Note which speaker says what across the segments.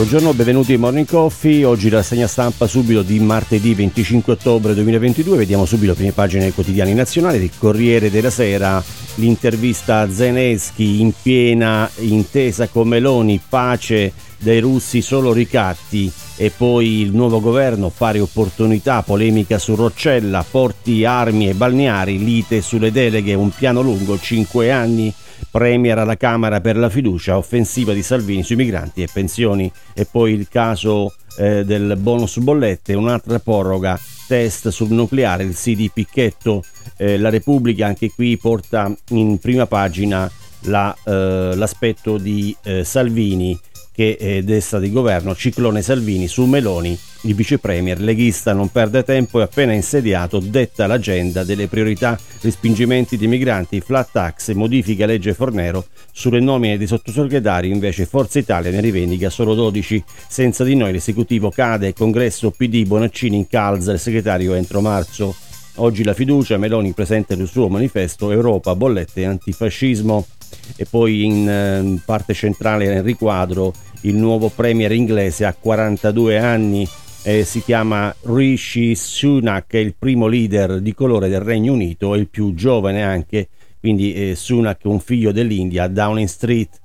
Speaker 1: Buongiorno, benvenuti in Morning Coffee. Oggi la segna stampa subito di martedì 25 ottobre 2022. Vediamo subito le prime pagine dei quotidiani nazionali del Corriere della Sera. L'intervista a Zeneschi in piena intesa con Meloni, pace dai russi solo ricatti e poi il nuovo governo pari opportunità, polemica su Roccella, porti armi e balneari, lite sulle deleghe, un piano lungo, 5 anni Premier alla Camera per la fiducia, offensiva di Salvini sui migranti e pensioni. E poi il caso eh, del bonus bollette, un'altra proroga, test sul nucleare, il CD Picchetto, eh, la Repubblica anche qui porta in prima pagina la, eh, l'aspetto di eh, Salvini che è destra di governo, ciclone Salvini su Meloni, il vice premier leghista non perde tempo e appena insediato detta l'agenda delle priorità, respingimenti di migranti, flat tax modifica legge Fornero, sulle nomine dei sottosegretari invece Forza Italia ne rivendica solo 12, senza di noi l'esecutivo cade, congresso PD Bonaccini incalza il segretario entro marzo. Oggi la fiducia, Meloni presenta il suo manifesto Europa, bollette e antifascismo e poi in eh, parte centrale nel riquadro il nuovo premier inglese a 42 anni eh, si chiama Rishi Sunak, è il primo leader di colore del Regno Unito, è il più giovane anche, quindi eh, Sunak un figlio dell'India, Downing Street.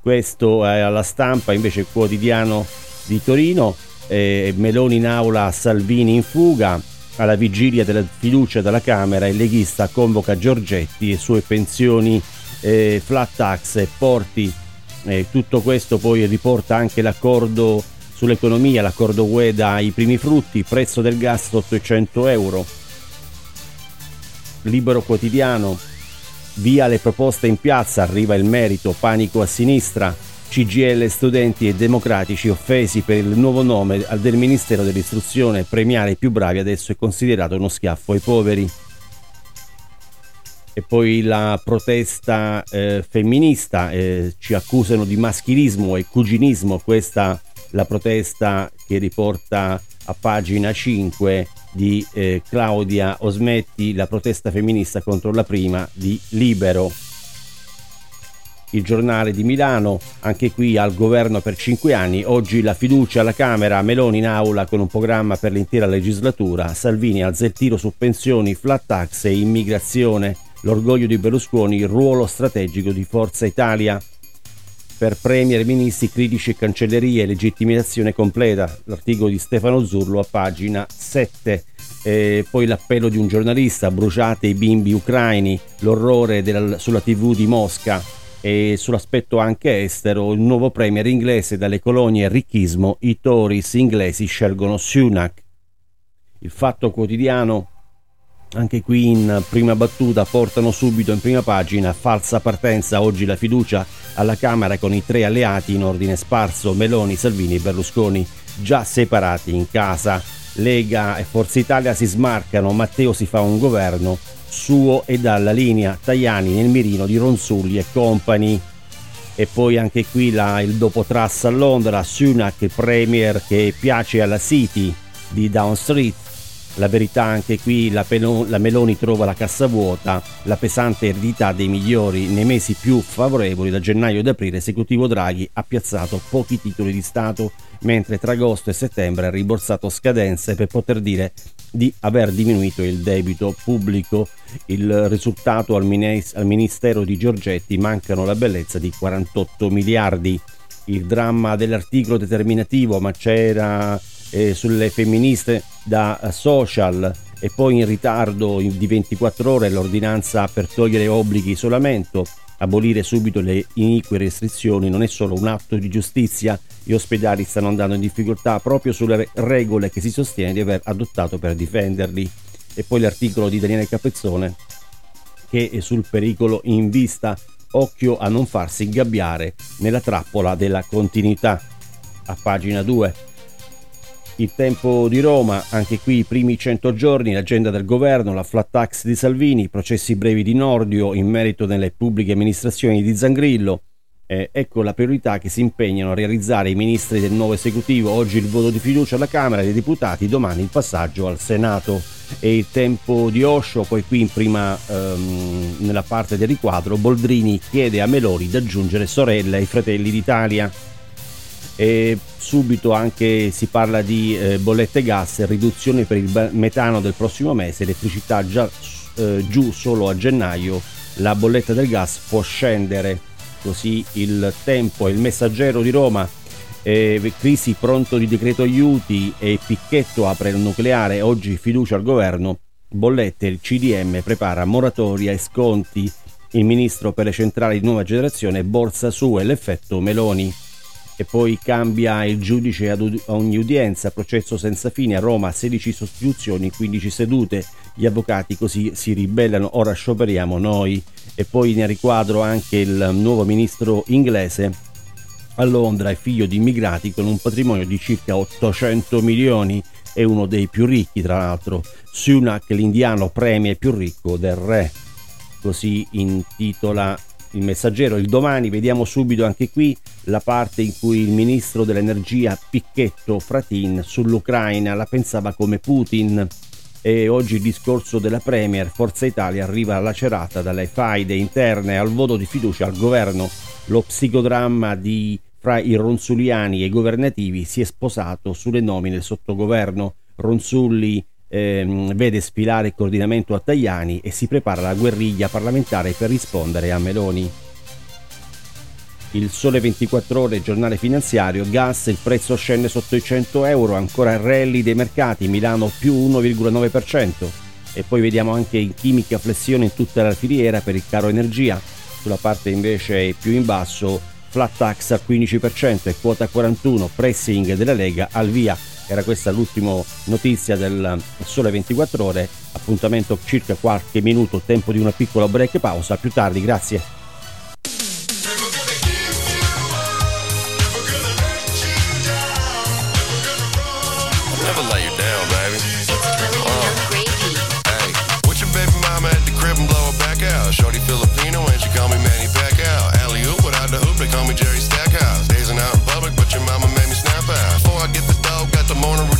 Speaker 1: Questo è alla stampa, invece quotidiano di Torino, eh, Meloni in aula, Salvini in fuga, alla vigilia della fiducia della Camera il leghista convoca Giorgetti e sue pensioni eh, flat tax e porti eh, tutto questo poi riporta anche l'accordo sull'economia, l'accordo UE dai primi frutti, prezzo del gas 800 euro. Libero quotidiano, via le proposte in piazza, arriva il merito, panico a sinistra, CGL studenti e democratici offesi per il nuovo nome del Ministero dell'Istruzione, premiare i più bravi adesso è considerato uno schiaffo ai poveri e poi la protesta eh, femminista, eh, ci accusano di maschilismo e cuginismo, questa la protesta che riporta a pagina 5 di eh, Claudia Osmetti, la protesta femminista contro la prima di Libero. Il giornale di Milano, anche qui al governo per 5 anni, oggi la fiducia alla Camera, Meloni in aula con un programma per l'intera legislatura, Salvini alza il tiro su pensioni, flat tax e immigrazione l'orgoglio di Berlusconi, il ruolo strategico di Forza Italia. Per premier, ministri, critici e cancellerie, legittimazione completa. L'articolo di Stefano Zurlo a pagina 7. E poi l'appello di un giornalista, bruciate i bimbi ucraini, l'orrore della, sulla tv di Mosca e sull'aspetto anche estero, il nuovo premier inglese dalle colonie ricchismo, i Tories inglesi scelgono Sunak. Il fatto quotidiano anche qui in prima battuta portano subito in prima pagina falsa partenza oggi la fiducia alla Camera con i tre alleati in ordine sparso Meloni, Salvini e Berlusconi già separati in casa. Lega e Forza Italia si smarcano, Matteo si fa un governo suo e dalla linea Tajani nel mirino di Ronzulli e compagni. E poi anche qui la, il dopo trassa a Londra, Sunak, premier che piace alla City di Down Street, la verità anche qui, la, Pelo- la, Meloni trova la cassa vuota, la pesante eredità dei migliori nei mesi più favorevoli da gennaio ad aprile, esecutivo Draghi ha piazzato pochi titoli di Stato, mentre tra agosto e settembre ha riborsato scadenze per poter dire di aver diminuito il debito pubblico. Il risultato al, al Ministero di Giorgetti mancano la bellezza di 48 miliardi. Il dramma dell'articolo determinativo, ma c'era eh, sulle femministe da social e poi in ritardo di 24 ore l'ordinanza per togliere obblighi isolamento, abolire subito le inique restrizioni non è solo un atto di giustizia, gli ospedali stanno andando in difficoltà proprio sulle regole che si sostiene di aver adottato per difenderli. E poi l'articolo di Daniele Capezzone che è sul pericolo in vista, occhio a non farsi ingabbiare nella trappola della continuità. A pagina 2 il tempo di Roma, anche qui i primi 100 giorni, l'agenda del governo, la flat tax di Salvini, i processi brevi di Nordio in merito nelle pubbliche amministrazioni di Zangrillo. Eh, ecco la priorità che si impegnano a realizzare i ministri del nuovo esecutivo. Oggi il voto di fiducia alla Camera dei Deputati, domani il passaggio al Senato. E il tempo di Osho, poi qui in prima ehm, nella parte del riquadro, Boldrini chiede a Meloni di aggiungere sorelle ai fratelli d'Italia e subito anche si parla di eh, bollette gas, riduzione per il metano del prossimo mese, elettricità già eh, giù solo a gennaio, la bolletta del gas può scendere, così il tempo e il messaggero di Roma, eh, crisi pronto di decreto aiuti e Picchetto apre il nucleare, oggi fiducia al governo, bollette, il CDM prepara moratoria e sconti, il ministro per le centrali di nuova generazione, borsa su e l'effetto Meloni e poi cambia il giudice ad ogni udienza, processo senza fine a Roma, 16 sostituzioni, 15 sedute, gli avvocati così si ribellano, ora scioperiamo noi. E poi ne riquadro anche il nuovo ministro inglese a Londra, è figlio di immigrati con un patrimonio di circa 800 milioni. E uno dei più ricchi tra l'altro. Sunak, l'indiano premio più ricco del re. Così intitola il messaggero. Il domani vediamo subito anche qui la parte in cui il ministro dell'energia Picchetto Fratin sull'Ucraina la pensava come Putin e oggi il discorso della Premier Forza Italia arriva lacerata dalle faide interne al voto di fiducia al governo. Lo psicodramma di fra i ronzuliani e i governativi si è sposato sulle nomine del sottogoverno. Ronzulli ehm, vede sfilare il coordinamento a Tajani e si prepara la guerriglia parlamentare per rispondere a Meloni. Il Sole 24 Ore, giornale finanziario, gas, il prezzo scende sotto i 100 euro, ancora rally dei mercati, Milano più 1,9%. E poi vediamo anche in chimica flessione in tutta la filiera per il caro energia. Sulla parte invece più in basso, flat tax al 15% e quota 41, pressing della Lega al via era questa l'ultima notizia del Sole 24 Ore. Appuntamento circa qualche minuto, tempo di una piccola break pausa. Più tardi, grazie.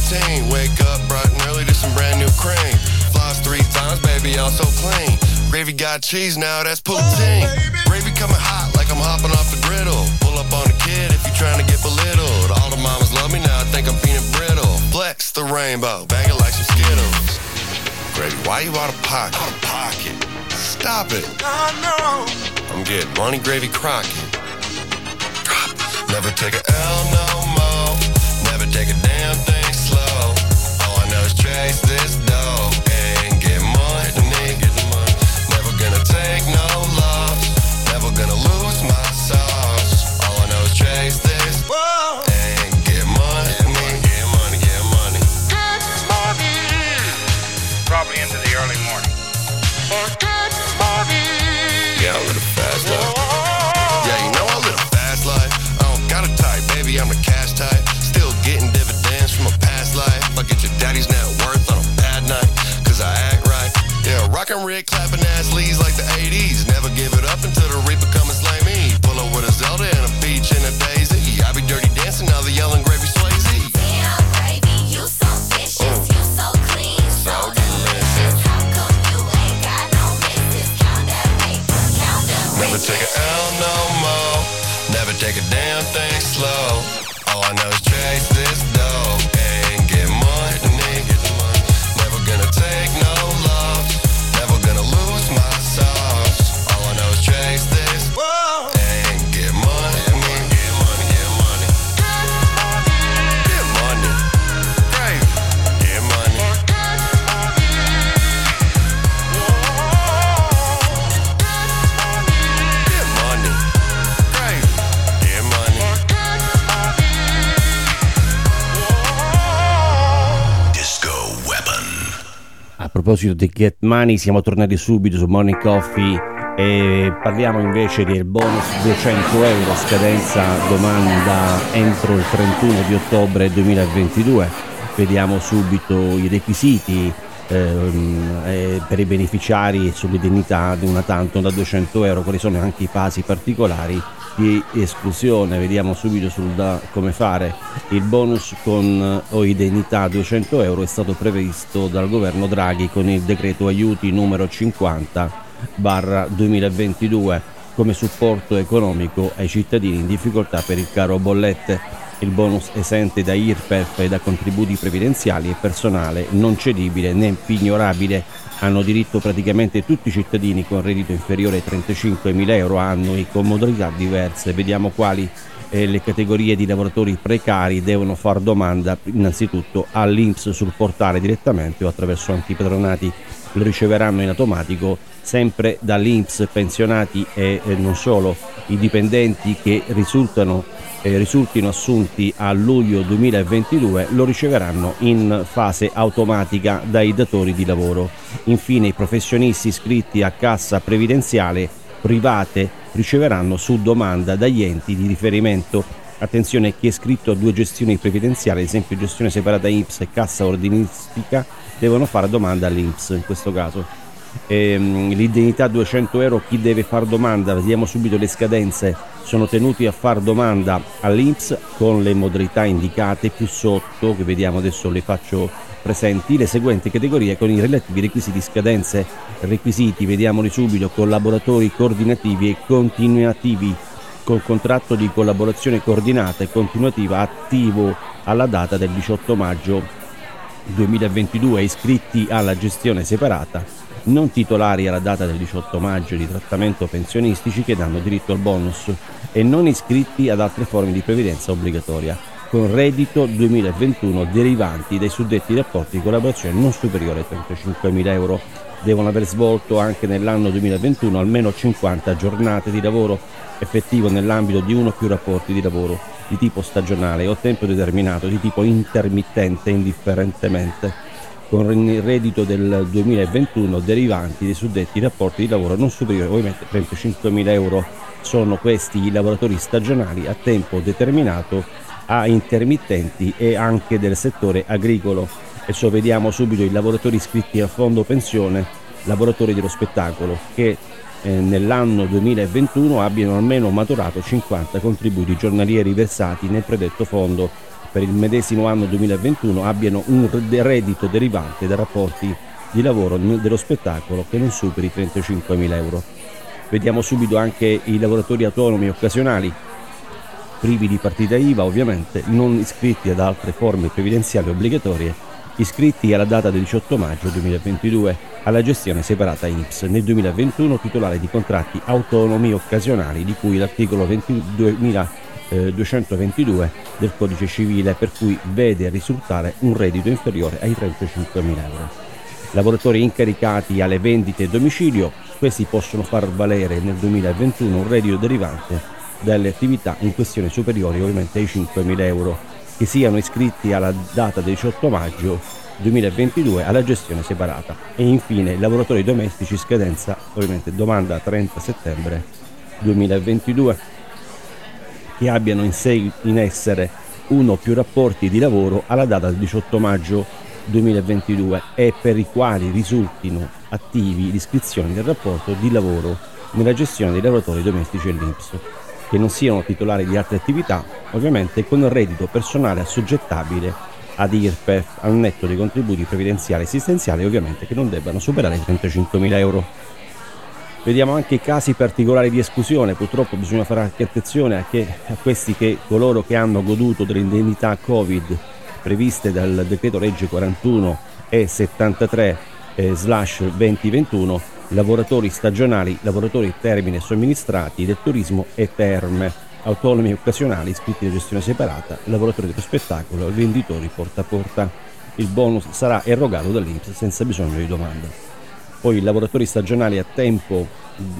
Speaker 1: Routine. Wake up bright and early to some brand new cream. Floss three times, baby, I'm so clean. Gravy got cheese now, that's poutine. Gravy coming hot like I'm hopping off the griddle. Pull up on the kid if you're trying to get belittled. All the mamas love me now, I think I'm peanut brittle. Flex the rainbow, bang it like some Skittles. Gravy, why you out of pocket? Out of pocket. Stop it. I know. I'm getting money gravy. Drop. Never take a L no more. Never take a proposito di Get Money, siamo tornati subito su Morning Coffee e parliamo invece del bonus 200 euro scadenza domanda entro il 31 di ottobre 2022. Vediamo subito i requisiti ehm, eh, per i beneficiari sull'indennità di una tanto da 200 euro, quali sono anche i fasi particolari di esclusione. Vediamo subito sul da come fare. Il bonus con o indennità 200 euro è stato previsto dal governo Draghi con il decreto aiuti numero 50 barra 2022 come supporto economico ai cittadini in difficoltà per il caro bollette. Il bonus esente da IRPEF e da contributi previdenziali e personale non cedibile né pignorabile. Hanno diritto praticamente tutti i cittadini con reddito inferiore ai 35.000 euro annui con modalità diverse. Vediamo quali eh, le categorie di lavoratori precari devono far domanda innanzitutto all'Inps sul portale direttamente o attraverso antipatronati lo riceveranno in automatico sempre dall'Inps pensionati e eh, non solo i dipendenti che risultano risultino assunti a luglio 2022 lo riceveranno in fase automatica dai datori di lavoro. Infine i professionisti iscritti a cassa previdenziale private riceveranno su domanda dagli enti di riferimento. Attenzione, chi è iscritto a due gestioni previdenziali, ad esempio gestione separata INPS e cassa ordinistica, devono fare domanda all'INPS in questo caso. Ehm, l'indennità 200 euro, chi deve fare domanda? Vediamo subito le scadenze. Sono tenuti a fare domanda all'INPS con le modalità indicate più sotto, che vediamo adesso le faccio presenti le seguenti categorie con i relativi requisiti scadenze. Requisiti, vediamoli subito, collaboratori coordinativi e continuativi col contratto di collaborazione coordinata e continuativa attivo alla data del 18 maggio 2022 iscritti alla gestione separata, non titolari alla data del 18 maggio di trattamento pensionistici che danno diritto al bonus e non iscritti ad altre forme di previdenza obbligatoria con reddito 2021 derivanti dai suddetti rapporti di collaborazione non superiore ai 35.000 euro. Devono aver svolto anche nell'anno 2021 almeno 50 giornate di lavoro effettivo nell'ambito di uno o più rapporti di lavoro di tipo stagionale o tempo determinato, di tipo intermittente indifferentemente, con il reddito del 2021 derivanti dai suddetti rapporti di lavoro non superiori ovviamente a 35.000 euro. Sono questi i lavoratori stagionali a tempo determinato a intermittenti e anche del settore agricolo. Adesso vediamo subito i lavoratori iscritti a fondo pensione, lavoratori dello spettacolo che eh, nell'anno 2021 abbiano almeno maturato 50 contributi giornalieri versati nel predetto fondo per il medesimo anno 2021 abbiano un reddito derivante da rapporti di lavoro dello spettacolo che non superi 35.000 euro. Vediamo subito anche i lavoratori autonomi occasionali privi di partita IVA ovviamente, non iscritti ad altre forme previdenziali obbligatorie, iscritti alla data del 18 maggio 2022 alla gestione separata INPS, nel 2021 titolare di contratti autonomi occasionali di cui l'articolo 2222 del codice civile per cui vede risultare un reddito inferiore ai 35.000 euro. Lavoratori incaricati alle vendite a domicilio, questi possono far valere nel 2021 un reddito derivante dalle attività in questione superiori ovviamente ai 5.000 euro che siano iscritti alla data del 18 maggio 2022 alla gestione separata e infine i lavoratori domestici scadenza ovviamente domanda 30 settembre 2022 che abbiano in, sé, in essere uno o più rapporti di lavoro alla data del 18 maggio 2022 e per i quali risultino attivi l'iscrizione del rapporto di lavoro nella gestione dei lavoratori domestici e l'Inps che non siano titolari di altre attività, ovviamente con il reddito personale assoggettabile ad IRPEF al netto dei contributi previdenziali e assistenziali, ovviamente che non debbano superare i 35.000 euro. Vediamo anche casi particolari di esclusione, purtroppo bisogna fare anche attenzione a, che, a questi che coloro che hanno goduto delle indennità Covid previste dal decreto legge 41 e 73 eh, slash 2021 lavoratori stagionali, lavoratori termine somministrati del turismo e terme, autonomi occasionali iscritti a gestione separata, lavoratori dello spettacolo, venditori porta a porta. Il bonus sarà erogato dall'Inps senza bisogno di domanda. Poi i lavoratori stagionali a tempo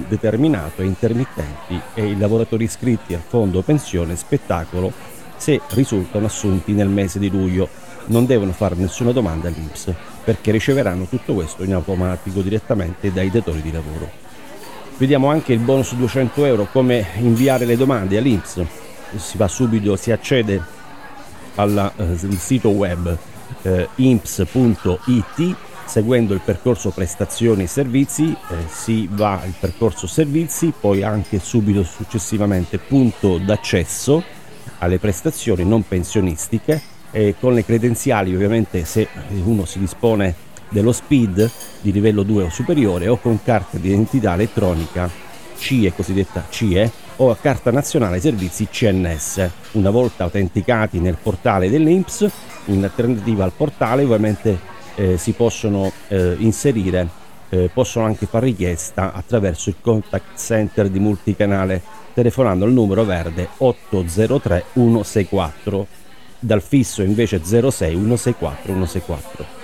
Speaker 1: determinato e intermittenti e i lavoratori iscritti al fondo pensione spettacolo se risultano assunti nel mese di luglio non devono fare nessuna domanda all'Inps perché riceveranno tutto questo in automatico direttamente dai datori di lavoro. Vediamo anche il bonus 200 euro, come inviare le domande all'Inps. Si va subito, si accede al eh, sito web eh, imps.it seguendo il percorso prestazioni e servizi, eh, si va al percorso servizi, poi anche subito successivamente punto d'accesso alle prestazioni non pensionistiche e con le credenziali ovviamente se uno si dispone dello SPID di livello 2 o superiore o con carta di identità elettronica CIE, cosiddetta CIE, o a carta nazionale servizi CNS. Una volta autenticati nel portale dell'INPS, in alternativa al portale ovviamente eh, si possono eh, inserire, eh, possono anche fare richiesta attraverso il contact center di multicanale telefonando al numero verde 803 164 dal fisso invece 06 164 164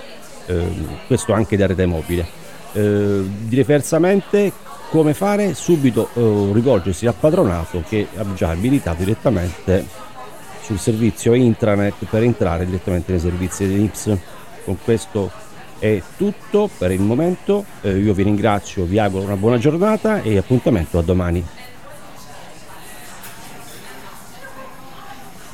Speaker 1: questo anche da rete mobile. Eh, diversamente come fare? Subito eh, rivolgersi al patronato che ha già abilitato direttamente sul servizio intranet per entrare direttamente nei servizi dell'IPS con questo è tutto per il momento. Eh, io vi ringrazio vi auguro una buona giornata e appuntamento a domani